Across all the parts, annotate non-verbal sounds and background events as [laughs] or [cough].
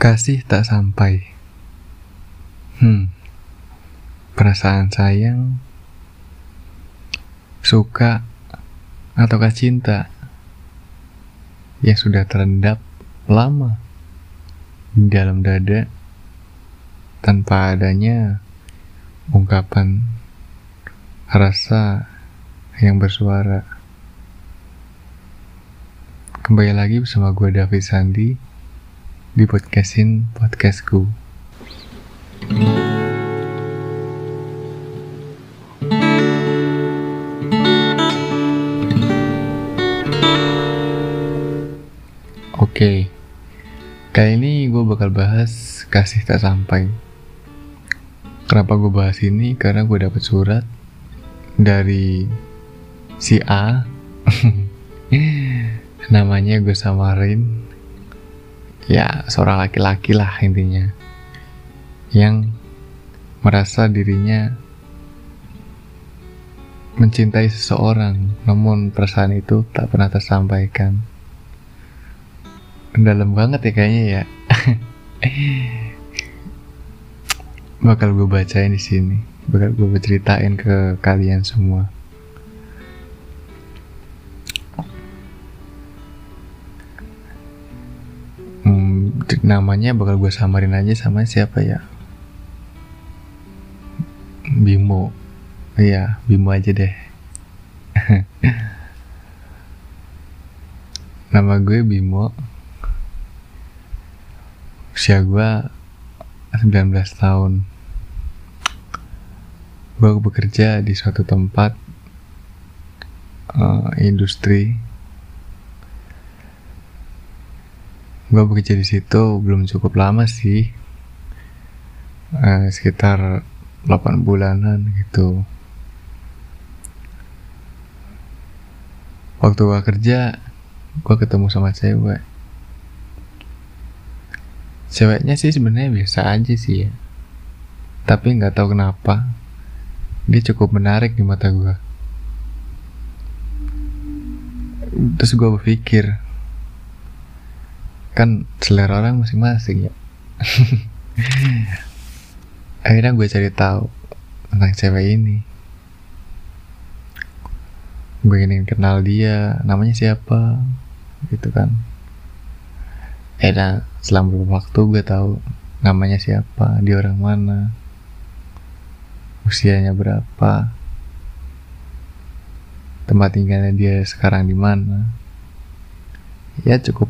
Kasih tak sampai. Hmm. Perasaan sayang, suka, ataukah cinta yang sudah terendap lama di dalam dada tanpa adanya ungkapan rasa yang bersuara. Kembali lagi bersama gue David Sandi di podcastin podcastku. Oke, kali ini gue bakal bahas kasih tak sampai. Kenapa gue bahas ini? Karena gue dapet surat dari si A, [laughs] namanya gue samarin ya seorang laki-laki lah intinya. Yang merasa dirinya mencintai seseorang namun perasaan itu tak pernah tersampaikan. Dalam banget ya kayaknya ya. [laughs] Bakal gue bacain di sini. Bakal gue ceritain ke kalian semua namanya bakal gue samarin aja sama siapa ya? Bimo. Iya Bimo aja deh. [laughs] Nama gue Bimo. Usia gue 19 tahun. Gue bekerja di suatu tempat uh, industri gue bekerja di situ belum cukup lama sih. Eh, sekitar 8 bulanan gitu. Waktu gue kerja gue ketemu sama cewek. Ceweknya sih sebenarnya biasa aja sih ya. Tapi nggak tahu kenapa dia cukup menarik di mata gue terus gue berpikir kan selera orang masing-masing ya. [laughs] Akhirnya gue cari tahu tentang cewek ini. Gue ingin kenal dia namanya siapa gitu kan. Akhirnya selama beberapa waktu gue tahu namanya siapa dia orang mana usianya berapa tempat tinggalnya dia sekarang di mana. Ya cukup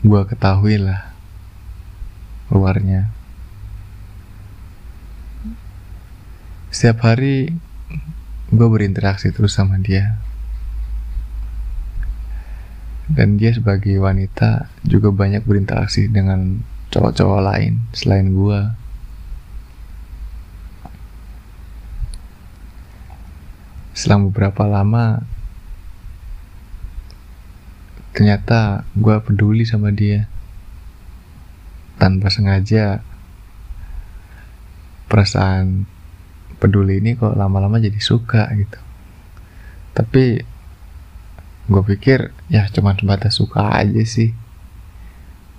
gue ketahui lah luarnya. Setiap hari gue berinteraksi terus sama dia. Dan dia sebagai wanita juga banyak berinteraksi dengan cowok-cowok lain selain gue selama beberapa lama ternyata gue peduli sama dia. Tanpa sengaja perasaan peduli ini kok lama-lama jadi suka gitu. Tapi gue pikir ya cuma sebatas suka aja sih.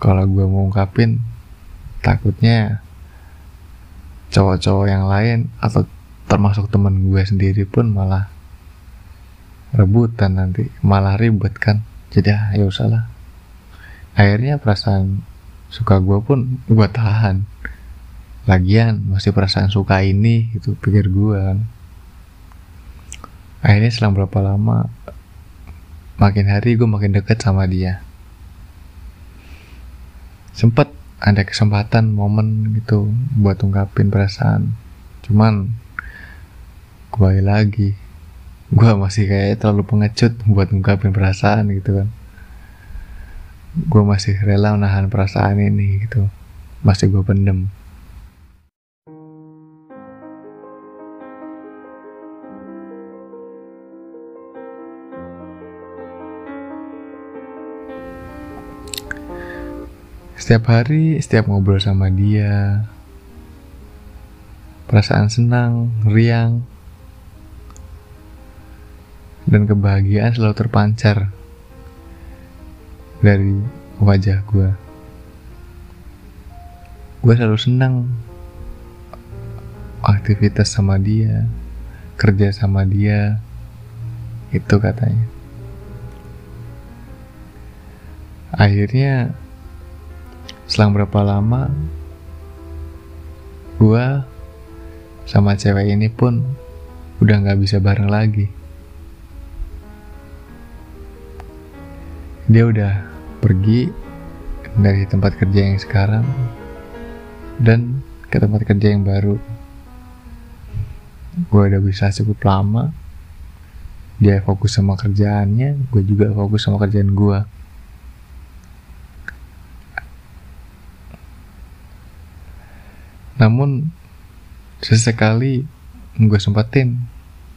Kalau gue mau ungkapin takutnya cowok-cowok yang lain atau termasuk temen gue sendiri pun malah rebutan nanti malah ribet kan jadi ah, ya usahlah. Akhirnya perasaan suka gue pun gue tahan. Lagian masih perasaan suka ini gitu pikir gue kan. Akhirnya selang berapa lama makin hari gue makin deket sama dia. Sempet ada kesempatan momen gitu buat ungkapin perasaan. Cuman gue lagi gue masih kayak terlalu pengecut buat ngungkapin perasaan gitu kan. Gue masih rela menahan perasaan ini gitu. Masih gue pendem. Setiap hari setiap ngobrol sama dia perasaan senang riang dan kebahagiaan selalu terpancar dari wajah gue. gue selalu senang aktivitas sama dia kerja sama dia itu katanya akhirnya selang berapa lama gue sama cewek ini pun udah nggak bisa bareng lagi dia udah pergi dari tempat kerja yang sekarang dan ke tempat kerja yang baru. Gue udah bisa cukup lama. Dia fokus sama kerjaannya gue juga fokus sama kerjaan gue namun sesekali gue sempetin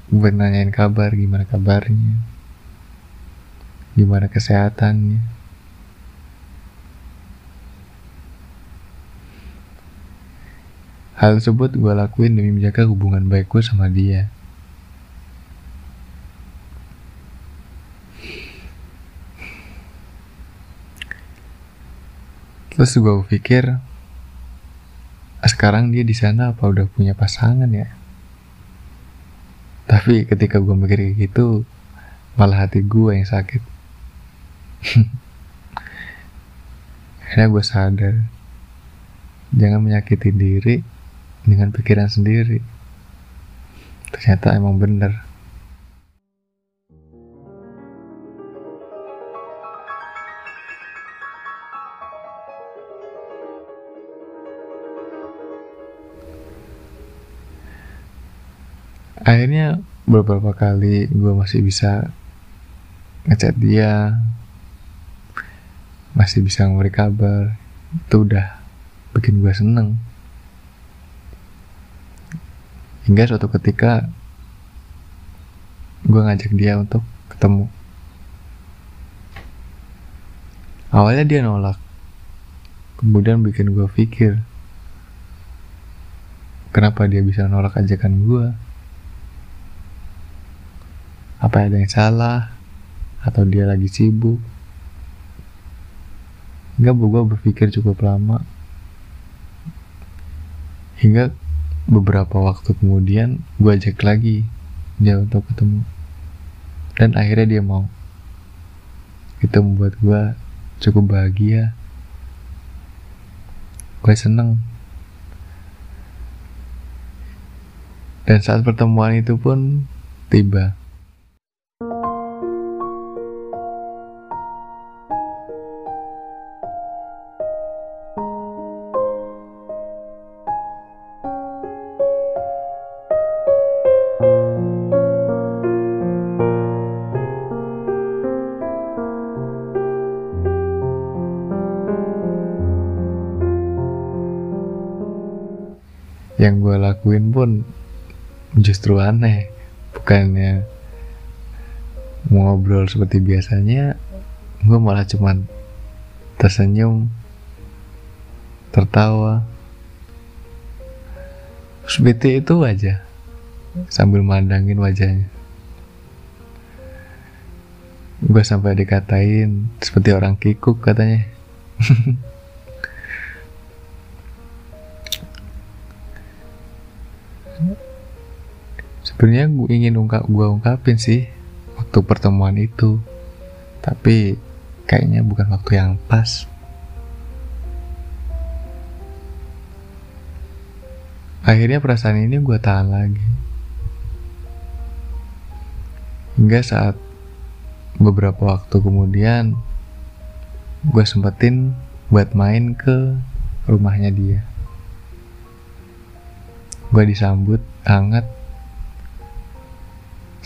gue nanyain kabar gimana kabarnya gimana kesehatannya Hal tersebut gue lakuin demi menjaga hubungan baik gue sama dia. Terus gue pikir, sekarang dia di sana apa udah punya pasangan ya? Tapi ketika gue mikir kayak gitu, malah hati gue yang sakit. [laughs] Akhirnya gue sadar, jangan menyakiti diri dengan pikiran sendiri. Ternyata emang bener. Akhirnya beberapa kali gue masih bisa ngechat dia masih bisa memberi kabar. Itu udah bikin gue seneng. Hingga suatu ketika gue ngajak dia untuk ketemu. Awalnya dia nolak. Kemudian bikin gue pikir kenapa dia bisa nolak ajakan gue apa ada yang salah? Atau dia lagi sibuk hingga gue berpikir cukup lama. Hingga beberapa waktu kemudian gue ajak lagi dia untuk ketemu. Dan akhirnya dia mau. Itu membuat gue cukup bahagia. Gue seneng. Dan saat pertemuan itu pun tiba yang gue lakuin pun justru aneh. Bukannya ngobrol seperti biasanya gue malah cuman tersenyum tertawa. Seperti itu aja sambil mandangin wajahnya. Gue sampai dikatain seperti orang kikuk katanya [laughs] sebenarnya gue ingin ungkap gue ungkapin sih waktu pertemuan itu. Tapi kayaknya bukan waktu yang pas. Akhirnya perasaan ini gue tahan lagi. Hingga saat beberapa waktu kemudian gue sempetin buat main ke rumahnya dia gue disambut hangat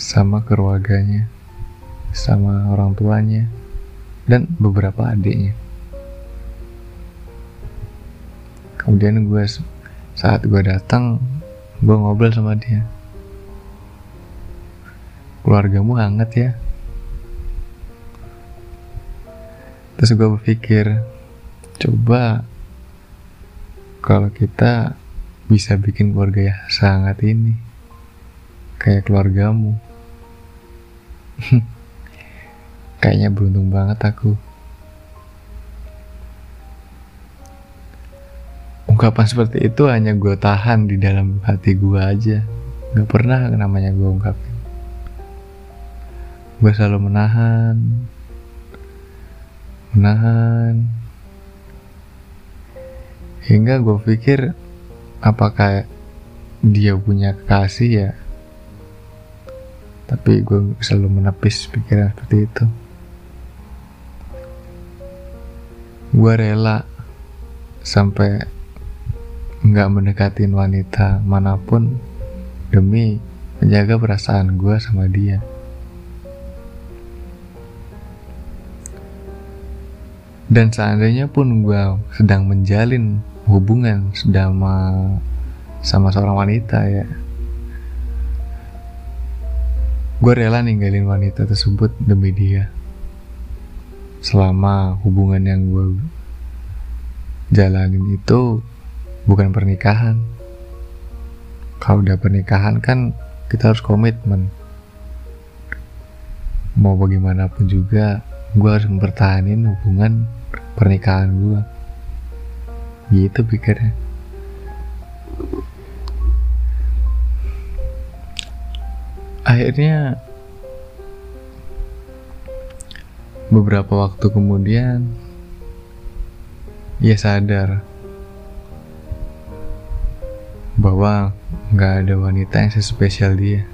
sama keluarganya, sama orang tuanya, dan beberapa adiknya. Kemudian gue saat gue datang, gue ngobrol sama dia. Keluargamu hangat ya. Terus gue berpikir, coba kalau kita bisa bikin keluarga ya sangat ini. Kayak keluargamu. [laughs] Kayaknya beruntung banget aku. Ungkapan seperti itu hanya gue tahan di dalam hati gue aja. Gak pernah namanya gue ungkapin. Gue selalu menahan. Menahan. Hingga gue pikir apakah dia punya kekasih ya tapi gue selalu menepis pikiran seperti itu gue rela sampai nggak mendekatin wanita mana pun demi menjaga perasaan gue sama dia. Dan seandainya pun gue sedang menjalin hubungan sama sama seorang wanita ya, gue rela ninggalin wanita tersebut demi dia. Selama hubungan yang gue jalanin itu bukan pernikahan. Kalau udah pernikahan kan kita harus komitmen. Mau bagaimanapun juga, gue harus mempertahankan hubungan pernikahan gue. Gitu pikirnya. Akhirnya beberapa waktu kemudian ia sadar bahwa nggak ada wanita yang sespesial dia.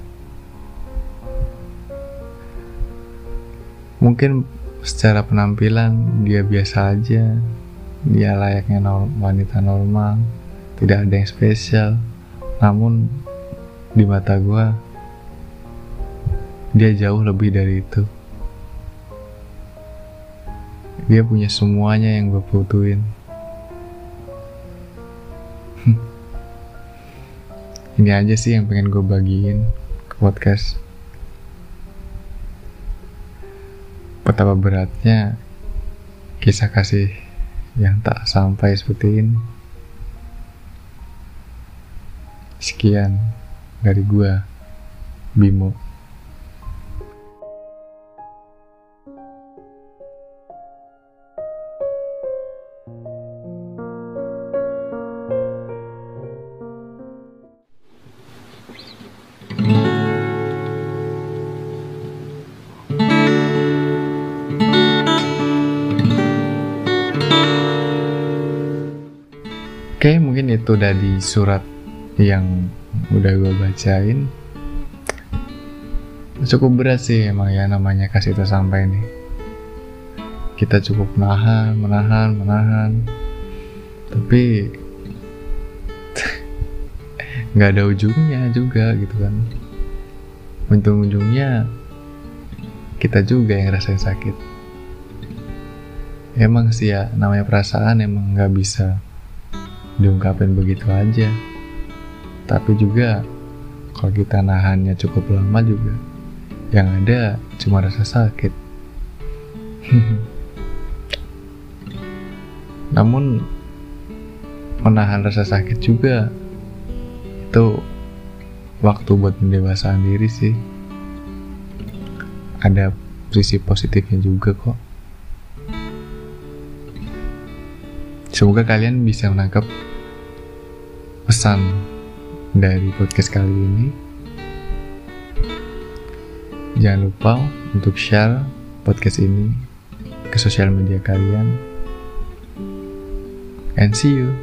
Mungkin secara penampilan dia biasa aja, dia layaknya norm wanita normal, tidak ada yang spesial. Namun di mata gue, dia jauh lebih dari itu. Dia punya semuanya yang gue butuhin. [laughs] ini aja sih yang pengen gue bagiin ke podcast betapa beratnya kisah kasih yang tak sampai seperti ini. Sekian dari gue Bimo itu dari surat yang udah gue bacain. Cukup berat sih emang ya namanya kasih tersampai nih. Kita cukup menahan, menahan, menahan. Tapi [laughs] nggak ada ujungnya juga gitu kan. Untung ujungnya kita juga yang rasain sakit. Emang sih ya namanya perasaan emang nggak bisa diungkapin begitu aja. Tapi juga kalau kita nahannya cukup lama juga yang ada cuma rasa sakit. [laughs] Namun menahan rasa sakit juga itu waktu buat mendewasaan diri sih. Ada sisi positifnya juga kok. Semoga kalian bisa menangkap pesan dari podcast kali ini. Jangan lupa untuk share podcast ini ke sosial media kalian. And see you.